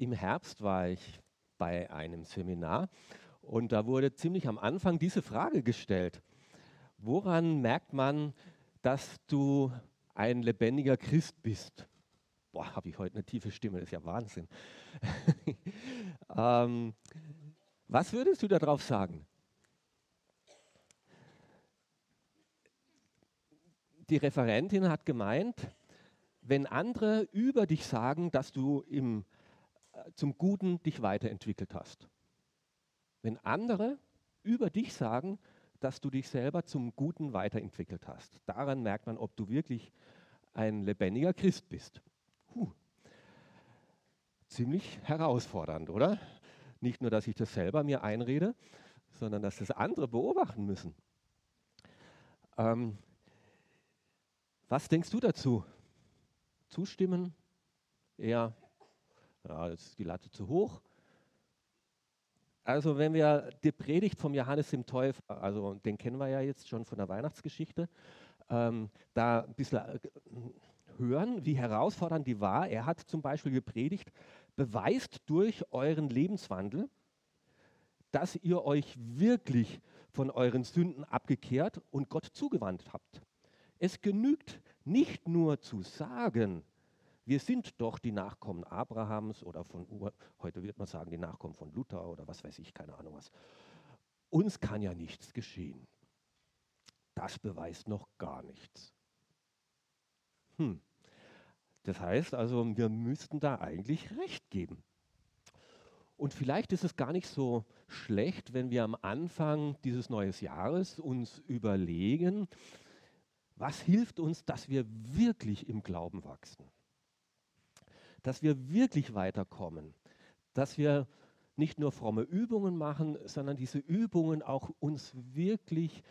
Im Herbst war ich bei einem Seminar und da wurde ziemlich am Anfang diese Frage gestellt. Woran merkt man, dass du ein lebendiger Christ bist? Boah, habe ich heute eine tiefe Stimme, das ist ja Wahnsinn. ähm, was würdest du darauf sagen? Die Referentin hat gemeint, wenn andere über dich sagen, dass du im, zum Guten dich weiterentwickelt hast. Wenn andere über dich sagen, dass du dich selber zum Guten weiterentwickelt hast. Daran merkt man, ob du wirklich ein lebendiger Christ bist. Puh. Ziemlich herausfordernd, oder? Nicht nur, dass ich das selber mir einrede, sondern dass das andere beobachten müssen. Ähm, was denkst du dazu? Zustimmen? Eher, ja, jetzt ist die Latte zu hoch. Also wenn wir die Predigt vom Johannes dem Täufer, also den kennen wir ja jetzt schon von der Weihnachtsgeschichte, ähm, da ein bisschen äh, hören, wie herausfordernd die war. Er hat zum Beispiel gepredigt, beweist durch euren Lebenswandel, dass ihr euch wirklich von euren Sünden abgekehrt und Gott zugewandt habt. Es genügt nicht nur zu sagen, wir sind doch die Nachkommen Abrahams oder von, heute wird man sagen, die Nachkommen von Luther oder was weiß ich, keine Ahnung was. Uns kann ja nichts geschehen. Das beweist noch gar nichts. Hm. Das heißt also, wir müssten da eigentlich recht geben. Und vielleicht ist es gar nicht so schlecht, wenn wir am Anfang dieses neuen Jahres uns überlegen, was hilft uns, dass wir wirklich im Glauben wachsen dass wir wirklich weiterkommen, dass wir nicht nur fromme Übungen machen, sondern diese Übungen auch uns wirklich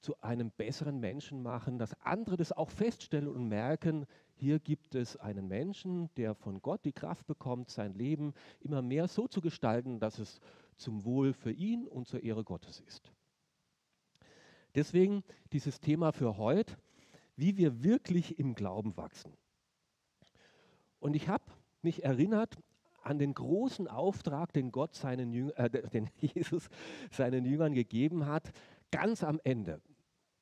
zu einem besseren Menschen machen, dass andere das auch feststellen und merken, hier gibt es einen Menschen, der von Gott die Kraft bekommt, sein Leben immer mehr so zu gestalten, dass es zum Wohl für ihn und zur Ehre Gottes ist. Deswegen dieses Thema für heute, wie wir wirklich im Glauben wachsen. Und ich habe mich erinnert an den großen Auftrag, den Gott seinen Jüng äh, den Jesus seinen Jüngern gegeben hat, ganz am Ende.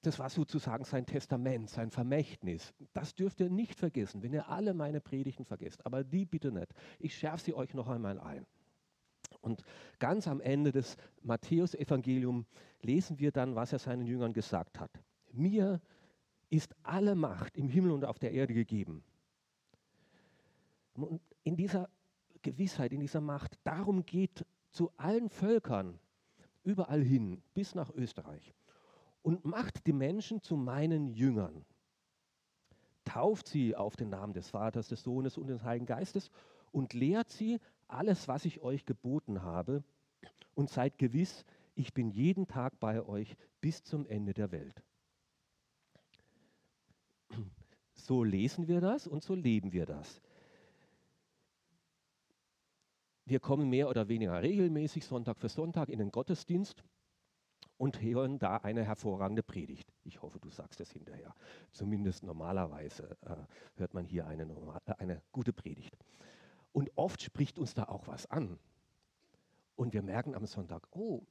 Das war sozusagen sein Testament, sein Vermächtnis. Das dürft ihr nicht vergessen, wenn ihr alle meine Predigten vergesst. Aber die bitte nicht. Ich schärfe sie euch noch einmal ein. Und ganz am Ende des Matthäusevangeliums lesen wir dann, was er seinen Jüngern gesagt hat. Mir ist alle Macht im Himmel und auf der Erde gegeben. Und in dieser Gewissheit, in dieser Macht, darum geht zu allen Völkern überall hin, bis nach Österreich. Und macht die Menschen zu meinen Jüngern. Tauft sie auf den Namen des Vaters, des Sohnes und des Heiligen Geistes und lehrt sie alles, was ich euch geboten habe. Und seid gewiss, ich bin jeden Tag bei euch bis zum Ende der Welt. So lesen wir das und so leben wir das. Wir kommen mehr oder weniger regelmäßig Sonntag für Sonntag in den Gottesdienst und hören da eine hervorragende Predigt. Ich hoffe, du sagst es hinterher. Zumindest normalerweise äh, hört man hier eine, normal, äh, eine gute Predigt. Und oft spricht uns da auch was an. Und wir merken am Sonntag, oh,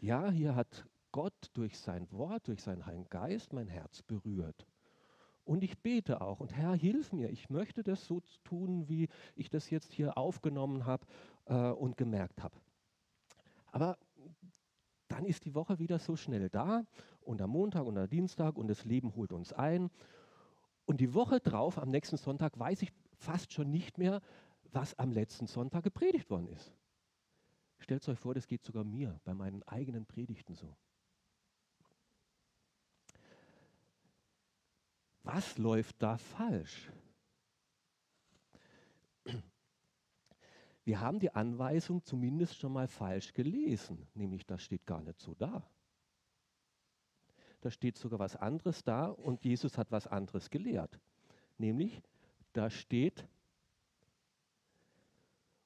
ja, hier hat Gott durch sein Wort, durch seinen Heiligen Geist mein Herz berührt. Und ich bete auch. Und Herr, hilf mir. Ich möchte das so tun, wie ich das jetzt hier aufgenommen habe äh, und gemerkt habe. Aber dann ist die Woche wieder so schnell da und am Montag und am Dienstag und das Leben holt uns ein. Und die Woche drauf, am nächsten Sonntag, weiß ich fast schon nicht mehr, was am letzten Sonntag gepredigt worden ist. Stellt euch vor, das geht sogar mir bei meinen eigenen Predigten so. Was läuft da falsch? Wir haben die Anweisung zumindest schon mal falsch gelesen, nämlich das steht gar nicht so da. Da steht sogar was anderes da und Jesus hat was anderes gelehrt. Nämlich, da steht,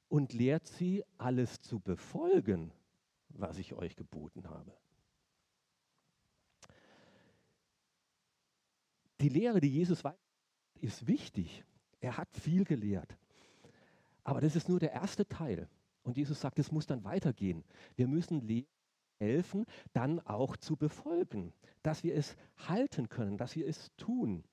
und lehrt sie, alles zu befolgen, was ich euch geboten habe. Die Lehre, die Jesus weiter ist wichtig. Er hat viel gelehrt. Aber das ist nur der erste Teil. Und Jesus sagt, es muss dann weitergehen. Wir müssen helfen, dann auch zu befolgen, dass wir es halten können, dass wir es tun.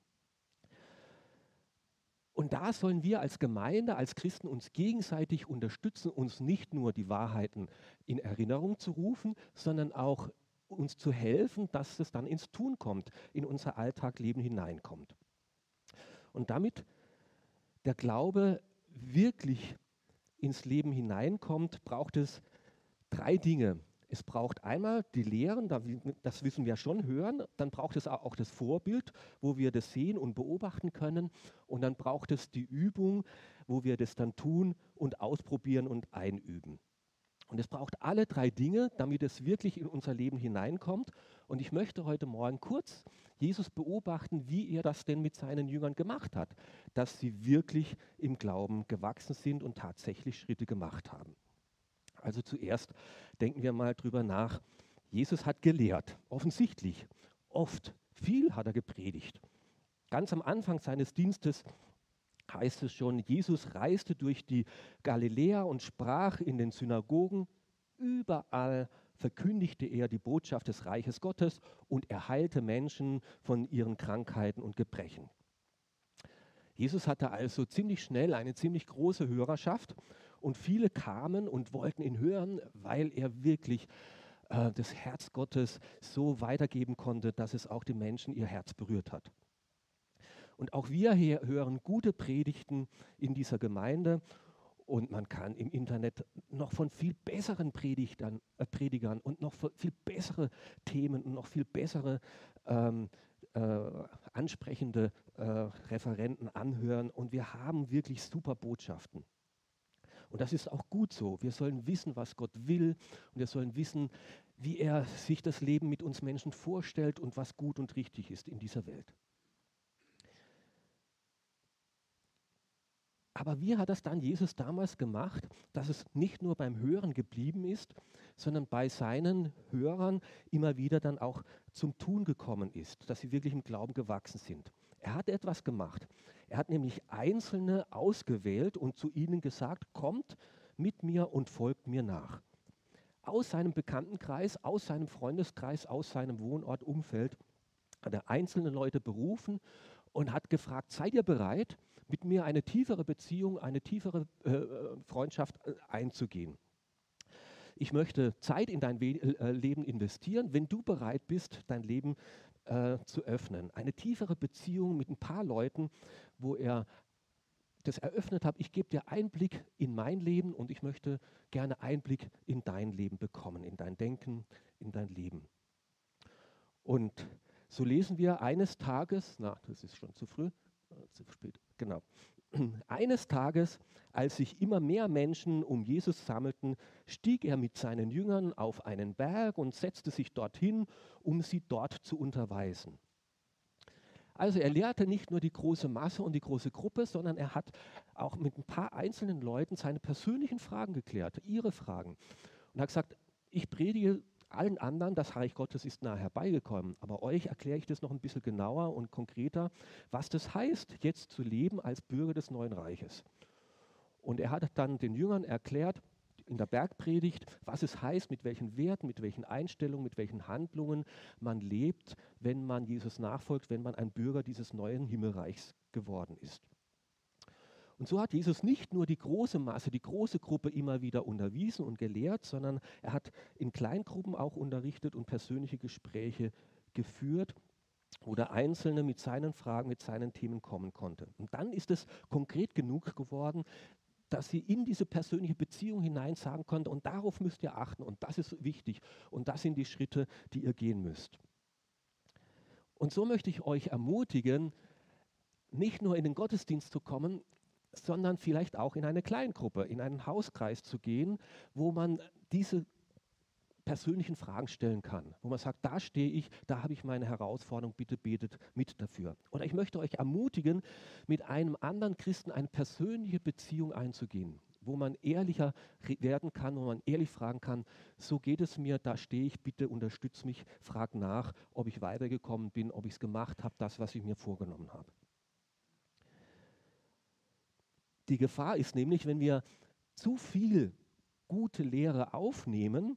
Und da sollen wir als Gemeinde, als Christen uns gegenseitig unterstützen, uns nicht nur die Wahrheiten in Erinnerung zu rufen, sondern auch uns zu helfen, dass es dann ins Tun kommt, in unser Alltagleben hineinkommt. Und damit der Glaube wirklich ins Leben hineinkommt, braucht es drei Dinge. Es braucht einmal die Lehren, das wissen wir schon hören, dann braucht es auch das Vorbild, wo wir das sehen und beobachten können und dann braucht es die Übung, wo wir das dann tun und ausprobieren und einüben. Und es braucht alle drei Dinge, damit es wirklich in unser Leben hineinkommt. Und ich möchte heute Morgen kurz Jesus beobachten, wie er das denn mit seinen Jüngern gemacht hat, dass sie wirklich im Glauben gewachsen sind und tatsächlich Schritte gemacht haben. Also zuerst denken wir mal drüber nach. Jesus hat gelehrt, offensichtlich, oft, viel hat er gepredigt. Ganz am Anfang seines Dienstes heißt es schon, Jesus reiste durch die Galiläa und sprach in den Synagogen. Überall verkündigte er die Botschaft des Reiches Gottes und er heilte Menschen von ihren Krankheiten und Gebrechen. Jesus hatte also ziemlich schnell eine ziemlich große Hörerschaft und viele kamen und wollten ihn hören, weil er wirklich äh, das Herz Gottes so weitergeben konnte, dass es auch die Menschen ihr Herz berührt hat. Und auch wir hören gute Predigten in dieser Gemeinde und man kann im Internet noch von viel besseren Predigern, äh, Predigern und noch viel bessere Themen und noch viel bessere ähm, äh, ansprechende äh, Referenten anhören. Und wir haben wirklich super Botschaften. Und das ist auch gut so. Wir sollen wissen, was Gott will und wir sollen wissen, wie er sich das Leben mit uns Menschen vorstellt und was gut und richtig ist in dieser Welt. Aber wie hat das dann Jesus damals gemacht, dass es nicht nur beim Hören geblieben ist, sondern bei seinen Hörern immer wieder dann auch zum Tun gekommen ist, dass sie wirklich im Glauben gewachsen sind? Er hat etwas gemacht. Er hat nämlich Einzelne ausgewählt und zu ihnen gesagt, kommt mit mir und folgt mir nach. Aus seinem Bekanntenkreis, aus seinem Freundeskreis, aus seinem Wohnortumfeld hat er einzelne Leute berufen und hat gefragt, seid ihr bereit, mit mir eine tiefere Beziehung, eine tiefere äh, Freundschaft äh, einzugehen? Ich möchte Zeit in dein We äh, Leben investieren. Wenn du bereit bist, dein Leben äh, zu öffnen. Eine tiefere Beziehung mit ein paar Leuten, wo er das eröffnet hat. Ich gebe dir Einblick in mein Leben und ich möchte gerne Einblick in dein Leben bekommen, in dein Denken, in dein Leben. Und so lesen wir eines Tages, na, das ist schon zu früh, äh, zu spät, genau. Eines Tages, als sich immer mehr Menschen um Jesus sammelten, stieg er mit seinen Jüngern auf einen Berg und setzte sich dorthin, um sie dort zu unterweisen. Also er lehrte nicht nur die große Masse und die große Gruppe, sondern er hat auch mit ein paar einzelnen Leuten seine persönlichen Fragen geklärt, ihre Fragen. Und er hat gesagt, ich predige allen anderen, das Reich Gottes ist nahe herbeigekommen. Aber euch erkläre ich das noch ein bisschen genauer und konkreter, was das heißt, jetzt zu leben als Bürger des neuen Reiches. Und er hat dann den Jüngern erklärt, in der Bergpredigt, was es heißt, mit welchen Werten, mit welchen Einstellungen, mit welchen Handlungen man lebt, wenn man Jesus nachfolgt, wenn man ein Bürger dieses neuen Himmelreichs geworden ist. Und so hat Jesus nicht nur die große Masse, die große Gruppe immer wieder unterwiesen und gelehrt, sondern er hat in Kleingruppen auch unterrichtet und persönliche Gespräche geführt, wo der Einzelne mit seinen Fragen, mit seinen Themen kommen konnte. Und dann ist es konkret genug geworden, dass sie in diese persönliche Beziehung hinein sagen konnte, und darauf müsst ihr achten, und das ist wichtig, und das sind die Schritte, die ihr gehen müsst. Und so möchte ich euch ermutigen, nicht nur in den Gottesdienst zu kommen, sondern vielleicht auch in eine Kleingruppe, in einen Hauskreis zu gehen, wo man diese persönlichen Fragen stellen kann, wo man sagt, da stehe ich, da habe ich meine Herausforderung, bitte betet mit dafür. Oder ich möchte euch ermutigen, mit einem anderen Christen eine persönliche Beziehung einzugehen, wo man ehrlicher werden kann, wo man ehrlich fragen kann, so geht es mir, da stehe ich, bitte unterstütze mich, frag nach, ob ich weitergekommen bin, ob ich es gemacht habe, das, was ich mir vorgenommen habe. Die Gefahr ist nämlich, wenn wir zu viel gute Lehre aufnehmen,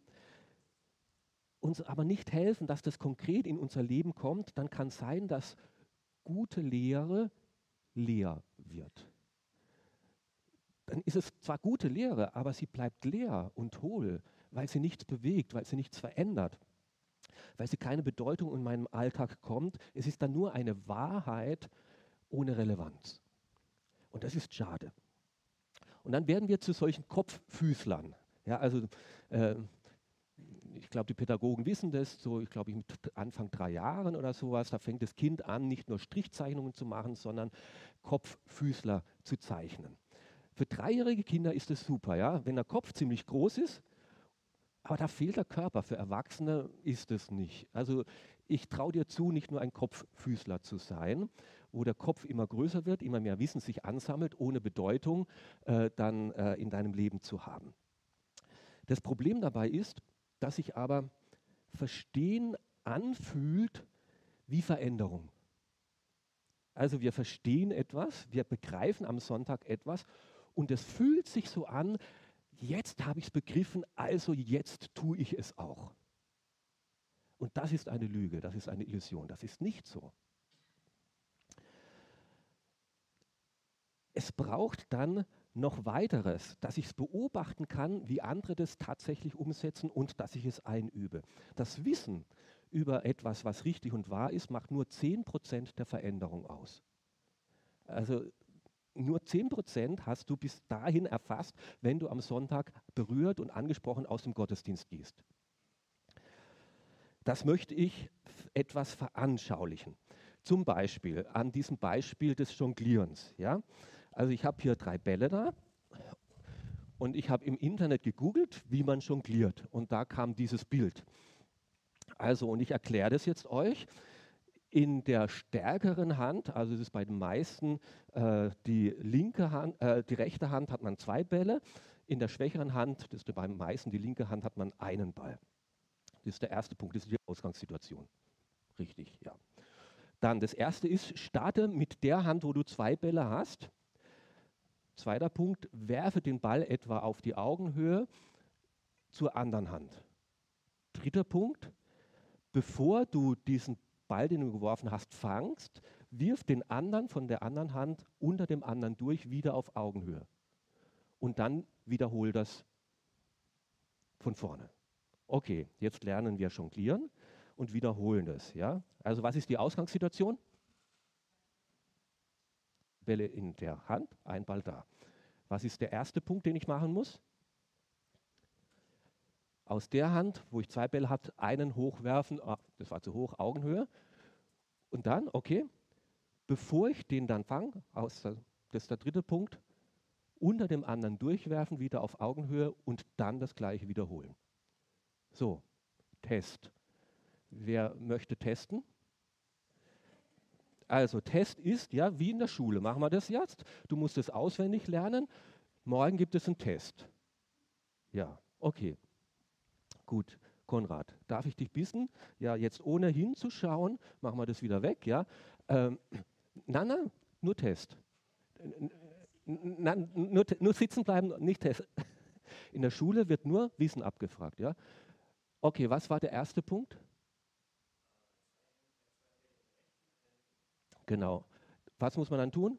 uns aber nicht helfen, dass das konkret in unser Leben kommt, dann kann es sein, dass gute Lehre leer wird. Dann ist es zwar gute Lehre, aber sie bleibt leer und hohl, weil sie nichts bewegt, weil sie nichts verändert, weil sie keine Bedeutung in meinem Alltag kommt. Es ist dann nur eine Wahrheit ohne Relevanz. Und das ist schade. Und dann werden wir zu solchen Kopffüßlern. Ja, also äh, ich glaube, die Pädagogen wissen das, so ich glaube, mit Anfang drei Jahren oder sowas, da fängt das Kind an, nicht nur Strichzeichnungen zu machen, sondern Kopffüßler zu zeichnen. Für dreijährige Kinder ist das super, ja, wenn der Kopf ziemlich groß ist, aber da fehlt der Körper. Für Erwachsene ist es nicht. Also ich traue dir zu, nicht nur ein Kopffüßler zu sein, wo der Kopf immer größer wird, immer mehr Wissen sich ansammelt, ohne Bedeutung äh, dann äh, in deinem Leben zu haben. Das Problem dabei ist, dass sich aber Verstehen anfühlt wie Veränderung. Also wir verstehen etwas, wir begreifen am Sonntag etwas und es fühlt sich so an, jetzt habe ich es begriffen, also jetzt tue ich es auch. Und das ist eine Lüge, das ist eine Illusion, das ist nicht so. Es braucht dann noch weiteres, dass ich es beobachten kann, wie andere das tatsächlich umsetzen und dass ich es einübe. Das Wissen über etwas, was richtig und wahr ist, macht nur 10% der Veränderung aus. Also nur 10% hast du bis dahin erfasst, wenn du am Sonntag berührt und angesprochen aus dem Gottesdienst gehst. Das möchte ich etwas veranschaulichen. Zum Beispiel an diesem Beispiel des Jonglierens. Ja? Also ich habe hier drei Bälle da und ich habe im Internet gegoogelt, wie man jongliert und da kam dieses Bild. Also und ich erkläre das jetzt euch. In der stärkeren Hand, also es ist bei den meisten äh, die linke Hand, äh, die rechte Hand hat man zwei Bälle. In der schwächeren Hand, das ist beim meisten die linke Hand, hat man einen Ball. Das ist der erste Punkt, das ist die Ausgangssituation. Richtig, ja. Dann das erste ist, starte mit der Hand, wo du zwei Bälle hast. Zweiter Punkt, werfe den Ball etwa auf die Augenhöhe zur anderen Hand. Dritter Punkt, bevor du diesen Ball, den du geworfen hast, fangst, wirf den anderen von der anderen Hand unter dem anderen durch wieder auf Augenhöhe. Und dann wiederhol das von vorne. Okay, jetzt lernen wir jonglieren und wiederholen das. Ja? Also was ist die Ausgangssituation? Bälle in der Hand, ein Ball da. Was ist der erste Punkt, den ich machen muss? Aus der Hand, wo ich zwei Bälle habe, einen hochwerfen, ah, das war zu hoch, Augenhöhe. Und dann, okay, bevor ich den dann fange, das ist der dritte Punkt, unter dem anderen durchwerfen, wieder auf Augenhöhe und dann das gleiche wiederholen. So, Test. Wer möchte testen? Also Test ist, ja, wie in der Schule. Machen wir das jetzt. Du musst es auswendig lernen. Morgen gibt es einen Test. Ja, okay. Gut. Konrad, darf ich dich bitten? Ja, jetzt ohne hinzuschauen, machen wir das wieder weg, ja. Ähm, na, nur Test. Na, nur, nur sitzen bleiben, nicht Test. In der Schule wird nur Wissen abgefragt, ja. Okay, was war der erste Punkt? Genau. Was muss man dann tun?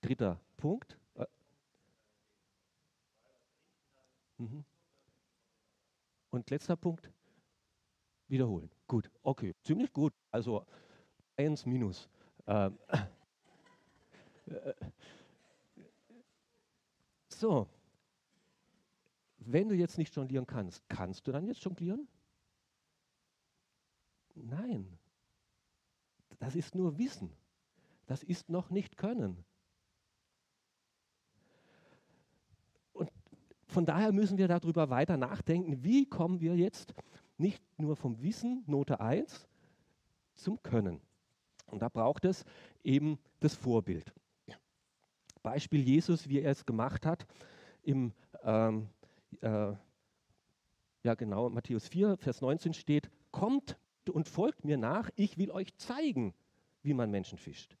Dritter Punkt. Äh. Mhm. Und letzter Punkt. Wiederholen. Gut, okay, ziemlich gut. Also eins minus. Ähm. so, wenn du jetzt nicht jonglieren kannst, kannst du dann jetzt jonglieren? Nein. Das ist nur Wissen. Das ist noch nicht Können. Und von daher müssen wir darüber weiter nachdenken, wie kommen wir jetzt nicht nur vom Wissen, Note 1, zum Können. Und da braucht es eben das Vorbild. Beispiel Jesus, wie er es gemacht hat im ähm, äh, ja genau, Matthäus 4, Vers 19 steht, kommt und folgt mir nach, ich will euch zeigen, wie man Menschen fischt.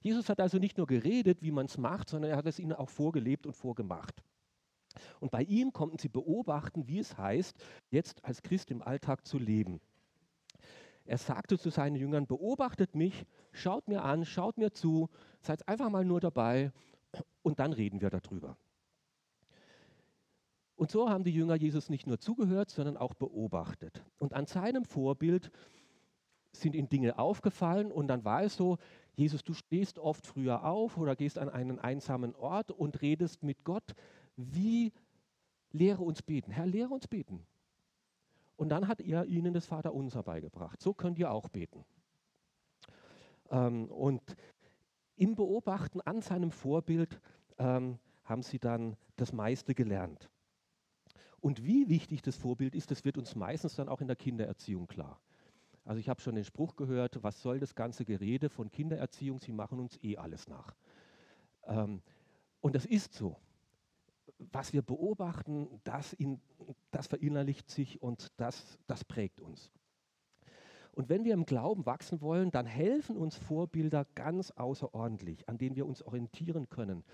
Jesus hat also nicht nur geredet, wie man es macht, sondern er hat es ihnen auch vorgelebt und vorgemacht. Und bei ihm konnten sie beobachten, wie es heißt, jetzt als Christ im Alltag zu leben. Er sagte zu seinen Jüngern, beobachtet mich, schaut mir an, schaut mir zu, seid einfach mal nur dabei und dann reden wir darüber. Und so haben die Jünger Jesus nicht nur zugehört, sondern auch beobachtet. Und an seinem Vorbild sind ihnen Dinge aufgefallen und dann war es so, Jesus, du stehst oft früher auf oder gehst an einen einsamen Ort und redest mit Gott. Wie lehre uns beten? Herr, lehre uns beten. Und dann hat er ihnen das Vaterunser beigebracht. So könnt ihr auch beten. Ähm, und im Beobachten an seinem Vorbild ähm, haben sie dann das meiste gelernt. Und wie wichtig das Vorbild ist, das wird uns meistens dann auch in der Kindererziehung klar. Also ich habe schon den Spruch gehört, was soll das ganze Gerede von Kindererziehung, sie machen uns eh alles nach. Ähm, und das ist so. Was wir beobachten, das, in, das verinnerlicht sich und das, das prägt uns. Und wenn wir im Glauben wachsen wollen, dann helfen uns Vorbilder ganz außerordentlich, an denen wir uns orientieren können,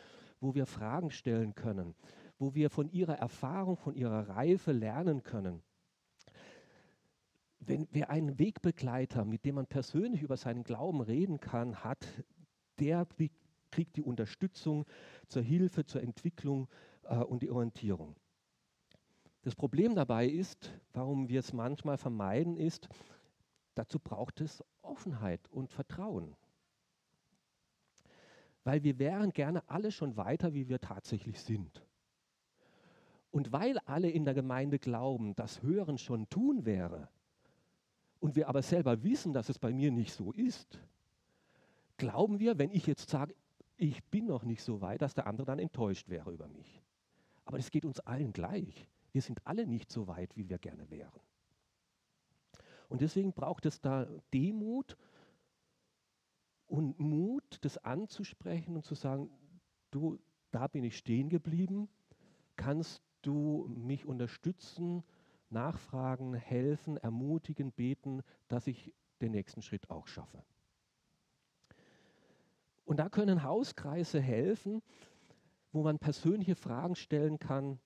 wo wir Fragen stellen können, wo wir von ihrer Erfahrung, von ihrer Reife lernen können wenn wer einen Wegbegleiter, mit dem man persönlich über seinen Glauben reden kann, hat, der kriegt die Unterstützung zur Hilfe, zur Entwicklung äh, und die Orientierung. Das Problem dabei ist, warum wir es manchmal vermeiden, ist, dazu braucht es Offenheit und Vertrauen. Weil wir wären gerne alle schon weiter, wie wir tatsächlich sind. Und weil alle in der Gemeinde glauben, dass Hören schon tun wäre, und wir aber selber wissen, dass es bei mir nicht so ist, glauben wir, wenn ich jetzt sage, ich bin noch nicht so weit, dass der andere dann enttäuscht wäre über mich. Aber es geht uns allen gleich. Wir sind alle nicht so weit, wie wir gerne wären. Und deswegen braucht es da Demut und Mut, das anzusprechen und zu sagen, du, da bin ich stehen geblieben, kannst du mich unterstützen, nachfragen, helfen, ermutigen, beten, dass ich den nächsten Schritt auch schaffe. Und da können Hauskreise helfen, wo man persönliche Fragen stellen kann,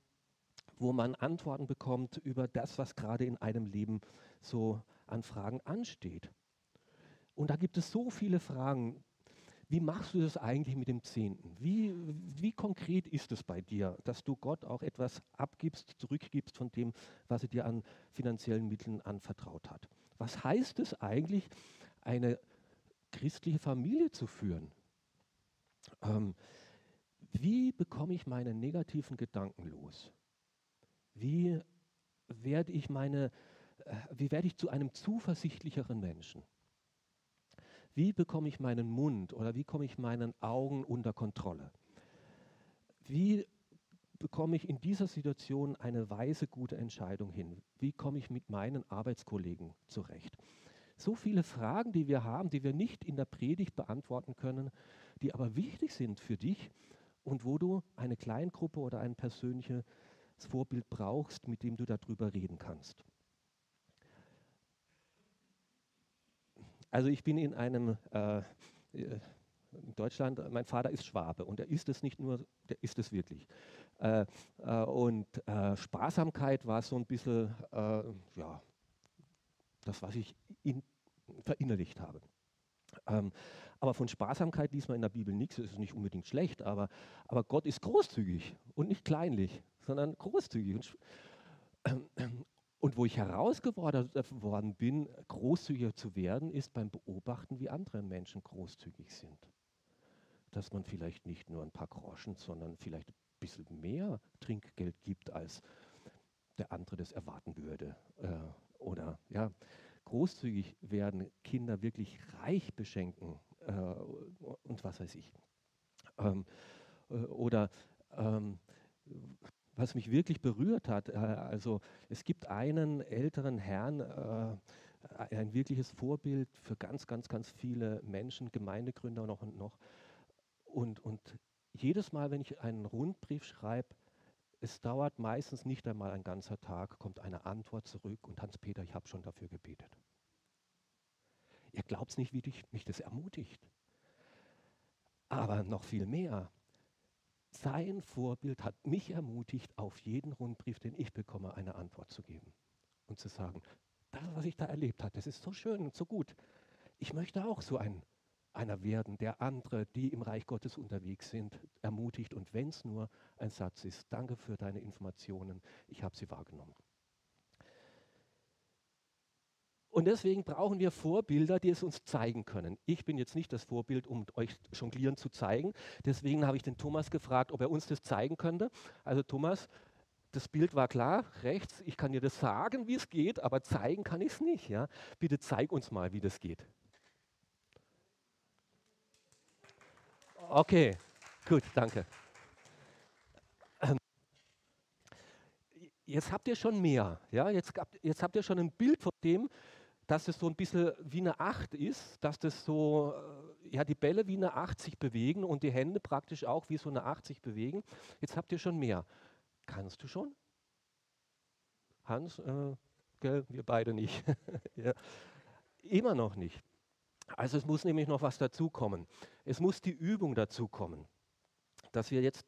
wo man Antworten bekommt über das, was gerade in einem Leben so an Fragen ansteht. Und da gibt es so viele Fragen, wie machst du das eigentlich mit dem Zehnten? Wie, wie konkret ist es bei dir, dass du Gott auch etwas abgibst, zurückgibst von dem, was er dir an finanziellen Mitteln anvertraut hat? Was heißt es eigentlich, eine christliche Familie zu führen? Ähm, wie bekomme ich meine negativen Gedanken los? Wie werde ich meine, äh, wie werde ich zu einem zuversichtlicheren Menschen? Wie bekomme ich meinen Mund oder wie komme ich meinen Augen unter Kontrolle? Wie bekomme ich in dieser Situation eine weise, gute Entscheidung hin? Wie komme ich mit meinen Arbeitskollegen zurecht? So viele Fragen, die wir haben, die wir nicht in der Predigt beantworten können, die aber wichtig sind für dich und wo du eine Kleingruppe oder ein persönliches Vorbild brauchst, mit dem du darüber reden kannst. Also ich bin in einem, äh, in Deutschland, mein Vater ist Schwabe und er ist es nicht nur, der ist es wirklich. Äh, äh, und äh, Sparsamkeit war so ein bisschen, äh, ja, das, was ich in, verinnerlicht habe. Ähm, aber von Sparsamkeit liest man in der Bibel nichts, das ist nicht unbedingt schlecht, aber, aber Gott ist großzügig und nicht kleinlich, sondern großzügig. Und, und wo ich herausgefordert worden bin, großzügiger zu werden, ist beim Beobachten, wie andere Menschen großzügig sind. Dass man vielleicht nicht nur ein paar Groschen, sondern vielleicht ein bisschen mehr Trinkgeld gibt, als der andere das erwarten würde. Äh, oder ja, großzügig werden, Kinder wirklich reich beschenken äh, und was weiß ich. Ähm, äh, oder ähm, was mich wirklich berührt hat. Äh, also es gibt einen älteren Herrn, äh, ein wirkliches Vorbild für ganz, ganz, ganz viele Menschen, Gemeindegründer noch und noch. Und, und jedes Mal, wenn ich einen Rundbrief schreibe, es dauert meistens nicht einmal ein ganzer Tag, kommt eine Antwort zurück und Hans-Peter, ich habe schon dafür gebetet. Ihr glaubt nicht, wie mich das ermutigt. Aber noch viel mehr. Sein Vorbild hat mich ermutigt, auf jeden Rundbrief, den ich bekomme, eine Antwort zu geben. Und zu sagen, das, was ich da erlebt habe, das ist so schön und so gut. Ich möchte auch so ein, einer werden, der andere, die im Reich Gottes unterwegs sind, ermutigt. Und wenn es nur ein Satz ist, danke für deine Informationen, ich habe sie wahrgenommen. Und deswegen brauchen wir Vorbilder, die es uns zeigen können. Ich bin jetzt nicht das Vorbild, um euch Jonglieren zu zeigen. Deswegen habe ich den Thomas gefragt, ob er uns das zeigen könnte. Also Thomas, das Bild war klar, rechts. Ich kann dir das sagen, wie es geht, aber zeigen kann ich es nicht. Ja? Bitte zeig uns mal, wie das geht. Okay, gut, danke. Ähm, jetzt habt ihr schon mehr. Ja? Jetzt, jetzt habt ihr schon ein Bild von dem, dass es so ein bisschen wie eine Acht ist, dass das so, äh, ja, die Bälle wie eine Acht sich bewegen und die Hände praktisch auch wie so eine Acht sich bewegen. Jetzt habt ihr schon mehr. Kannst du schon? Hans, äh, gell, wir beide nicht. ja. Immer noch nicht. Also es muss nämlich noch was dazukommen. Es muss die Übung dazukommen, dass wir jetzt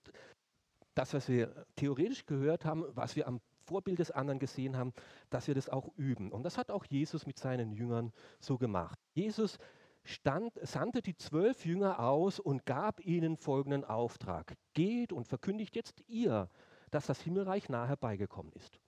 das, was wir theoretisch gehört haben, was wir am Vorbild des anderen gesehen haben, dass wir das auch üben. Und das hat auch Jesus mit seinen Jüngern so gemacht. Jesus stand, sandte die zwölf Jünger aus und gab ihnen folgenden Auftrag. Geht und verkündigt jetzt ihr, dass das Himmelreich nahe herbeigekommen ist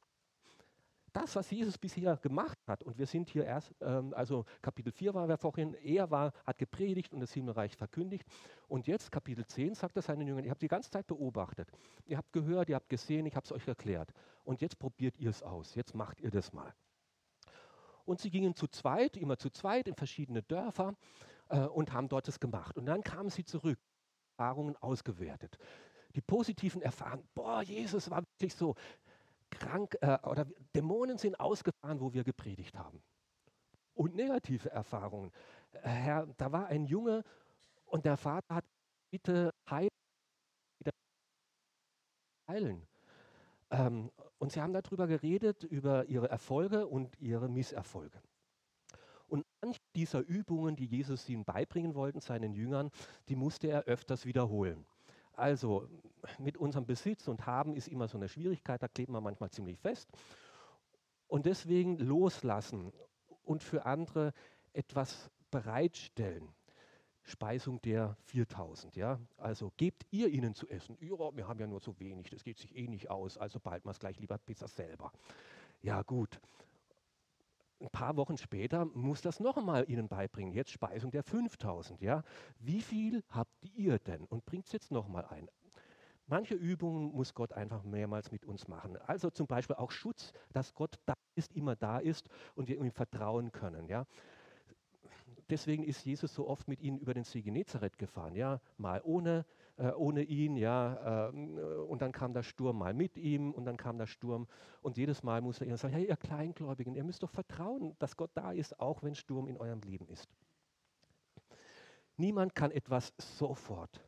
das, was Jesus bisher gemacht hat, und wir sind hier erst, ähm, also Kapitel 4 war wir vorhin, er war, hat gepredigt und das Himmelreich verkündigt. Und jetzt Kapitel 10 sagt er seinen Jüngern, ihr habt die ganze Zeit beobachtet, ihr habt gehört, ihr habt gesehen, ich habe es euch erklärt. Und jetzt probiert ihr es aus, jetzt macht ihr das mal. Und sie gingen zu zweit, immer zu zweit in verschiedene Dörfer äh, und haben dort das gemacht. Und dann kamen sie zurück, Erfahrungen ausgewertet. Die positiven Erfahrungen, boah, Jesus war wirklich so, krank äh, oder Dämonen sind ausgefahren, wo wir gepredigt haben. Und negative Erfahrungen. Äh, Herr, da war ein Junge und der Vater hat bitte heilen. heilen. Ähm, und sie haben darüber geredet, über ihre Erfolge und ihre Misserfolge. Und manche dieser Übungen, die Jesus ihnen beibringen wollten, seinen Jüngern, die musste er öfters wiederholen. Also mit unserem Besitz und Haben ist immer so eine Schwierigkeit, da kleben wir manchmal ziemlich fest. Und deswegen loslassen und für andere etwas bereitstellen. Speisung der 4000, ja. Also gebt ihr ihnen zu essen. Wir haben ja nur so wenig, das geht sich eh nicht aus, also bald mal es gleich lieber besser selber. Ja, gut ein paar Wochen später muss das noch einmal Ihnen beibringen. Jetzt Speisung der 5000. Ja? Wie viel habt ihr denn? Und bringt es jetzt noch mal ein. Manche Übungen muss Gott einfach mehrmals mit uns machen. Also zum Beispiel auch Schutz, dass Gott da ist, immer da ist und wir ihm vertrauen können. Ja? Deswegen ist Jesus so oft mit ihnen über den See Genezareth gefahren. Ja? Mal ohne äh, ohne ihn, ja, äh, und dann kam der Sturm mal mit ihm und dann kam der Sturm und jedes Mal muss er sagen, hey, ihr Kleingläubigen, ihr müsst doch vertrauen, dass Gott da ist, auch wenn Sturm in eurem Leben ist. Niemand kann etwas sofort.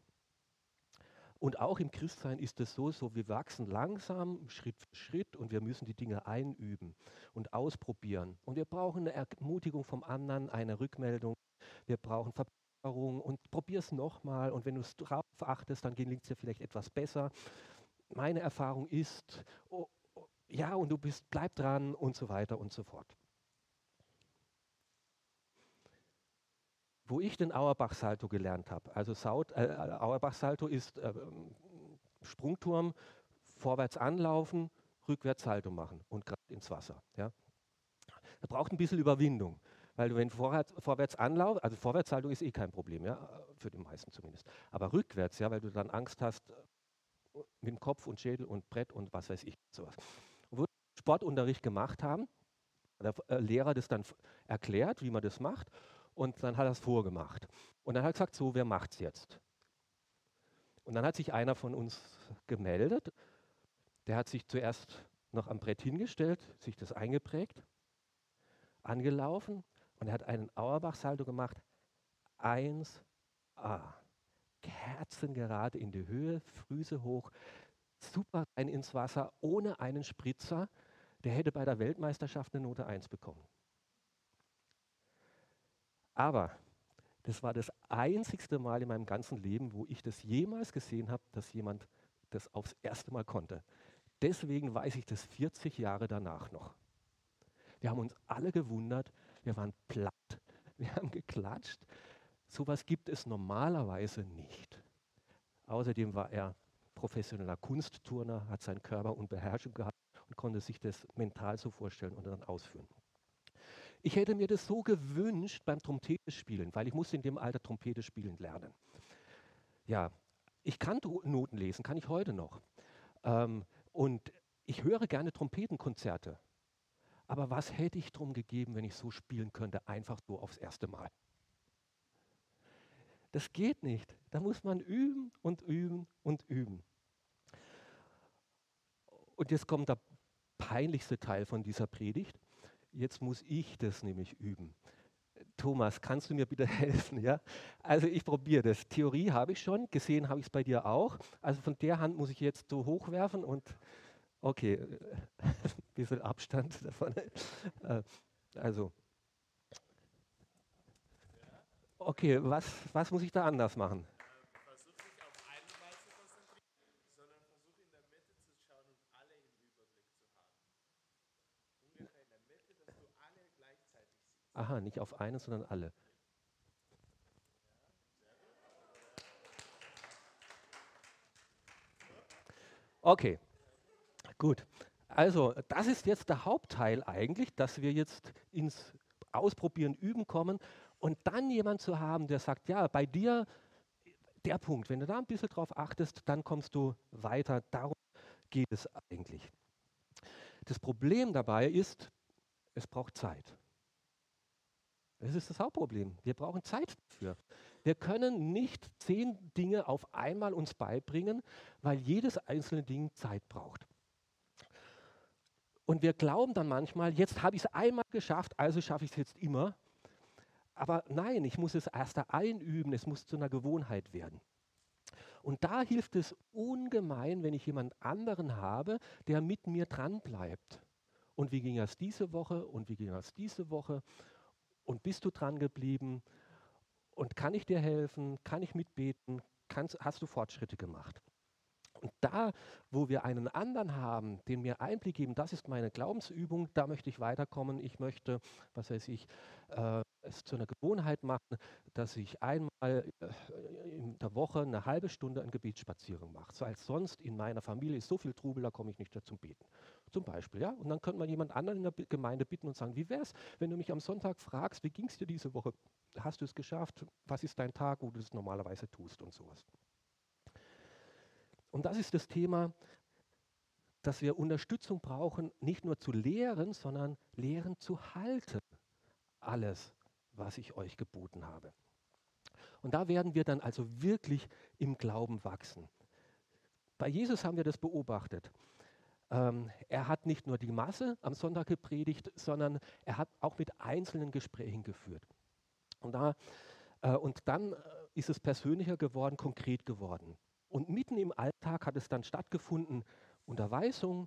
Und auch im Christsein ist es so, so wir wachsen langsam, Schritt für Schritt und wir müssen die Dinge einüben und ausprobieren. Und wir brauchen eine Ermutigung vom anderen, eine Rückmeldung. Wir brauchen Verbindung und probier es nochmal und wenn du es drauf achtest, dann gelingt es dir vielleicht etwas besser. Meine Erfahrung ist, oh, oh, ja, und du bist, bleib dran und so weiter und so fort. Wo ich den Auerbach-Salto gelernt habe, also Saut, äh, Auerbach-Salto ist äh, Sprungturm, vorwärts anlaufen, rückwärts Salto machen und gerade ins Wasser. Ja. Er braucht ein bisschen Überwindung. Weil du, wenn vorwärts, vorwärts anlaufst, also Vorwärtshaltung ist eh kein Problem, ja, für die meisten zumindest. Aber rückwärts, ja, weil du dann Angst hast mit dem Kopf und Schädel und Brett und was weiß ich, sowas. Und wo wir Sportunterricht gemacht haben, der äh, Lehrer das dann erklärt, wie man das macht, und dann hat er es vorgemacht. Und dann hat er gesagt, so, wer macht's jetzt? Und dann hat sich einer von uns gemeldet, der hat sich zuerst noch am Brett hingestellt, sich das eingeprägt, angelaufen und er hat einen Auerbach-Salto gemacht. 1A. Kerzen gerade in die Höhe, Füße hoch, super rein ins Wasser, ohne einen Spritzer. Der hätte bei der Weltmeisterschaft eine Note 1 bekommen. Aber das war das einzigste Mal in meinem ganzen Leben, wo ich das jemals gesehen habe, dass jemand das aufs erste Mal konnte. Deswegen weiß ich das 40 Jahre danach noch. Wir haben uns alle gewundert, wir waren platt, wir haben geklatscht. Sowas gibt es normalerweise nicht. Außerdem war er professioneller Kunstturner, hat seinen Körper und Beherrschung gehabt und konnte sich das mental so vorstellen und dann ausführen. Ich hätte mir das so gewünscht beim Trompete spielen, weil ich musste in dem Alter Trompete spielen lernen. Ja, ich kann Noten lesen, kann ich heute noch. Ähm, und ich höre gerne Trompetenkonzerte. Aber was hätte ich drum gegeben, wenn ich so spielen könnte, einfach so aufs erste Mal? Das geht nicht. Da muss man üben und üben und üben. Und jetzt kommt der peinlichste Teil von dieser Predigt. Jetzt muss ich das nämlich üben. Thomas, kannst du mir bitte helfen? Ja? Also ich probiere das. Theorie habe ich schon, gesehen habe ich es bei dir auch. Also von der Hand muss ich jetzt so hochwerfen und okay, ein bisschen Abstand davon. Äh, also, okay, was, was muss ich da anders machen? Aha, nicht auf eine, sondern alle. Okay, gut. Also, das ist jetzt der Hauptteil eigentlich, dass wir jetzt ins Ausprobieren, Üben kommen und dann jemand zu haben, der sagt, ja, bei dir der Punkt, wenn du da ein bisschen drauf achtest, dann kommst du weiter. Darum geht es eigentlich. Das Problem dabei ist, es braucht Zeit. Das ist das Hauptproblem. Wir brauchen Zeit dafür. Wir können nicht zehn Dinge auf einmal uns beibringen, weil jedes einzelne Ding Zeit braucht. Und wir glauben dann manchmal, jetzt habe ich es einmal geschafft, also schaffe ich es jetzt immer. Aber nein, ich muss es erst einüben, es muss zu einer Gewohnheit werden. Und da hilft es ungemein, wenn ich jemand anderen habe, der mit mir dran bleibt. Und wie ging es diese Woche und wie ging es diese Woche und bist du dran geblieben? Und kann ich dir helfen? Kann ich mitbeten? Kannst, hast du Fortschritte gemacht? Und da, wo wir einen anderen haben, den mir Einblick geben, das ist meine Glaubensübung, da möchte ich weiterkommen. Ich möchte, was weiß ich, äh, es zu einer Gewohnheit machen, dass ich einmal äh, in der Woche eine halbe Stunde einen Gebetsspaziergang mache. So als sonst in meiner Familie ist so viel Trubel, da komme ich nicht dazu beten. Zum Beispiel, ja. Und dann könnte man jemand anderen in der Gemeinde bitten und sagen, wie wäre es, wenn du mich am Sonntag fragst, wie ging es dir diese Woche? Hast du es geschafft? Was ist dein Tag, wo du es normalerweise tust und sowas? Und das ist das Thema, dass wir Unterstützung brauchen, nicht nur zu lehren, sondern lehren zu halten. Alles, was ich euch geboten habe. Und da werden wir dann also wirklich im Glauben wachsen. Bei Jesus haben wir das beobachtet. Ähm, er hat nicht nur die Masse am Sonntag gepredigt, sondern er hat auch mit einzelnen Gesprächen geführt. Und, da, äh, und dann äh, ist es persönlicher geworden, konkret geworden. Und mitten im Alltag hat es dann stattgefunden, Unterweisung,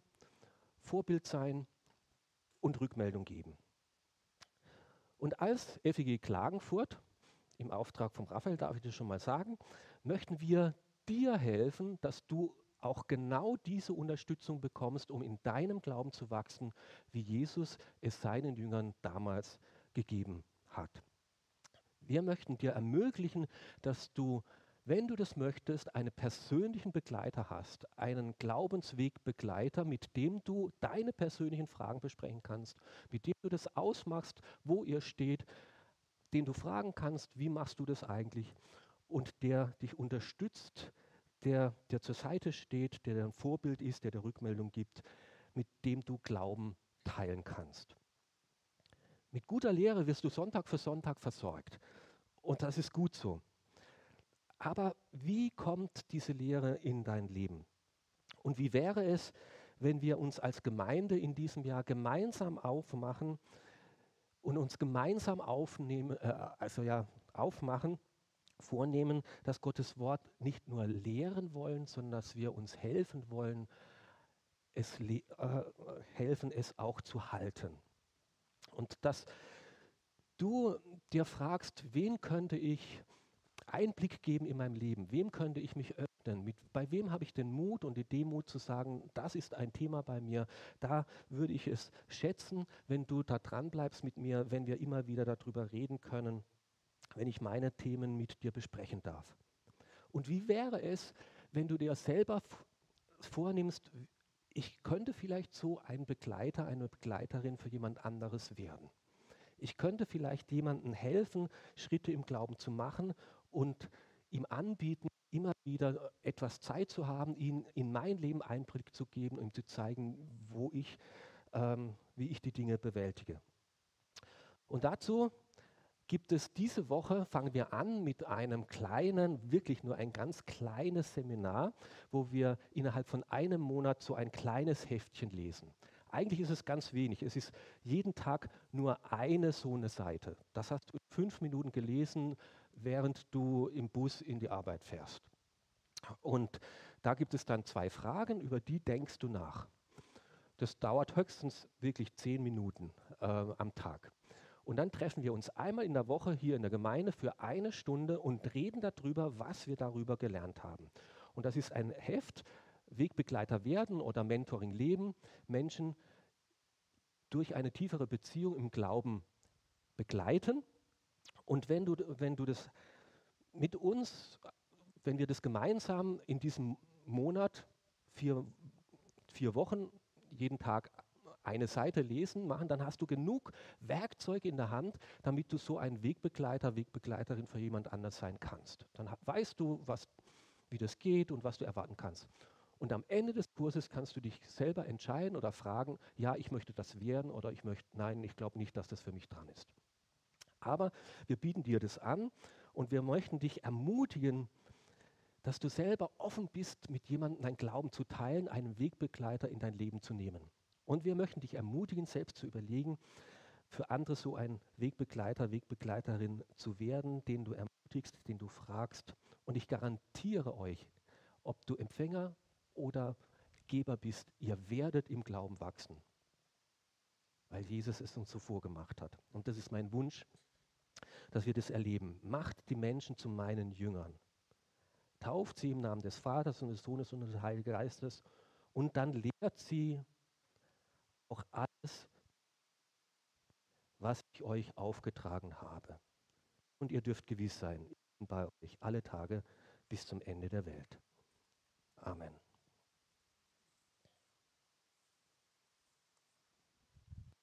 Vorbild sein und Rückmeldung geben. Und als FEG Klagenfurt, im Auftrag von Raphael, darf ich das schon mal sagen, möchten wir dir helfen, dass du auch genau diese Unterstützung bekommst, um in deinem Glauben zu wachsen, wie Jesus es seinen Jüngern damals gegeben hat. Wir möchten dir ermöglichen, dass du wenn du das möchtest, einen persönlichen Begleiter hast, einen Glaubenswegbegleiter, mit dem du deine persönlichen Fragen besprechen kannst, mit dem du das ausmachst, wo ihr steht, den du fragen kannst, wie machst du das eigentlich und der dich unterstützt, der dir zur Seite steht, der ein Vorbild ist, der dir Rückmeldung gibt, mit dem du Glauben teilen kannst. Mit guter Lehre wirst du Sonntag für Sonntag versorgt. Und das ist gut so. Aber wie kommt diese Lehre in dein Leben? Und wie wäre es, wenn wir uns als Gemeinde in diesem Jahr gemeinsam aufmachen und uns gemeinsam aufnehmen, äh, also ja, aufmachen, vornehmen, dass Gottes Wort nicht nur lehren wollen, sondern dass wir uns helfen wollen, es äh, helfen, es auch zu halten. Und das du dir fragst, wen könnte ich Einblick geben in meinem Leben, wem könnte ich mich öffnen, mit, bei wem habe ich den Mut und die Demut zu sagen, das ist ein Thema bei mir, da würde ich es schätzen, wenn du da dran bleibst mit mir, wenn wir immer wieder darüber reden können, wenn ich meine Themen mit dir besprechen darf. Und wie wäre es, wenn du dir selber vornimmst, ich könnte vielleicht so ein Begleiter, eine Begleiterin für jemand anderes werden. Ich könnte vielleicht jemandem helfen, Schritte im Glauben zu machen und ihm anbieten, immer wieder etwas Zeit zu haben, ihn in mein Leben Einblick zu geben und ihm zu zeigen, wo ich, ähm, wie ich die Dinge bewältige. Und dazu gibt es diese Woche, fangen wir an mit einem kleinen, wirklich nur ein ganz kleines Seminar, wo wir innerhalb von einem Monat so ein kleines Heftchen lesen. Eigentlich ist es ganz wenig. Es ist jeden Tag nur eine so eine Seite. Das hast du fünf Minuten gelesen, während du im Bus in die Arbeit fährst. Und da gibt es dann zwei Fragen, über die denkst du nach. Das dauert höchstens wirklich zehn Minuten äh, am Tag. Und dann treffen wir uns einmal in der Woche hier in der Gemeinde für eine Stunde und reden darüber, was wir darüber gelernt haben. Und das ist ein Heft, Wegbegleiter werden oder Mentoring leben, Menschen durch eine tiefere Beziehung im Glauben begleiten. Und wenn du, wenn du das mit uns, wenn wir das gemeinsam in diesem Monat, vier, vier Wochen, jeden Tag eine Seite lesen, machen, dann hast du genug Werkzeuge in der Hand, damit du so ein Wegbegleiter, Wegbegleiterin für jemand anders sein kannst. Dann weißt du, was, wie das geht und was du erwarten kannst. Und am Ende des Kurses kannst du dich selber entscheiden oder fragen, ja, ich möchte das werden oder ich möchte, nein, ich glaube nicht, dass das für mich dran ist. Aber wir bieten dir das an und wir möchten dich ermutigen, dass du selber offen bist, mit jemandem dein Glauben zu teilen, einen Wegbegleiter in dein Leben zu nehmen. Und wir möchten dich ermutigen, selbst zu überlegen, für andere so ein Wegbegleiter, Wegbegleiterin zu werden, den du ermutigst, den du fragst. Und ich garantiere euch, ob du Empfänger oder Geber bist, ihr werdet im Glauben wachsen, weil Jesus es uns so vorgemacht hat. Und das ist mein Wunsch, dass wir das erleben. Macht die Menschen zu meinen Jüngern. Tauft sie im Namen des Vaters und des Sohnes und des Heiligen Geistes und dann lehrt sie auch alles, was ich euch aufgetragen habe. Und ihr dürft gewiss sein, ich bin bei euch alle Tage bis zum Ende der Welt. Amen.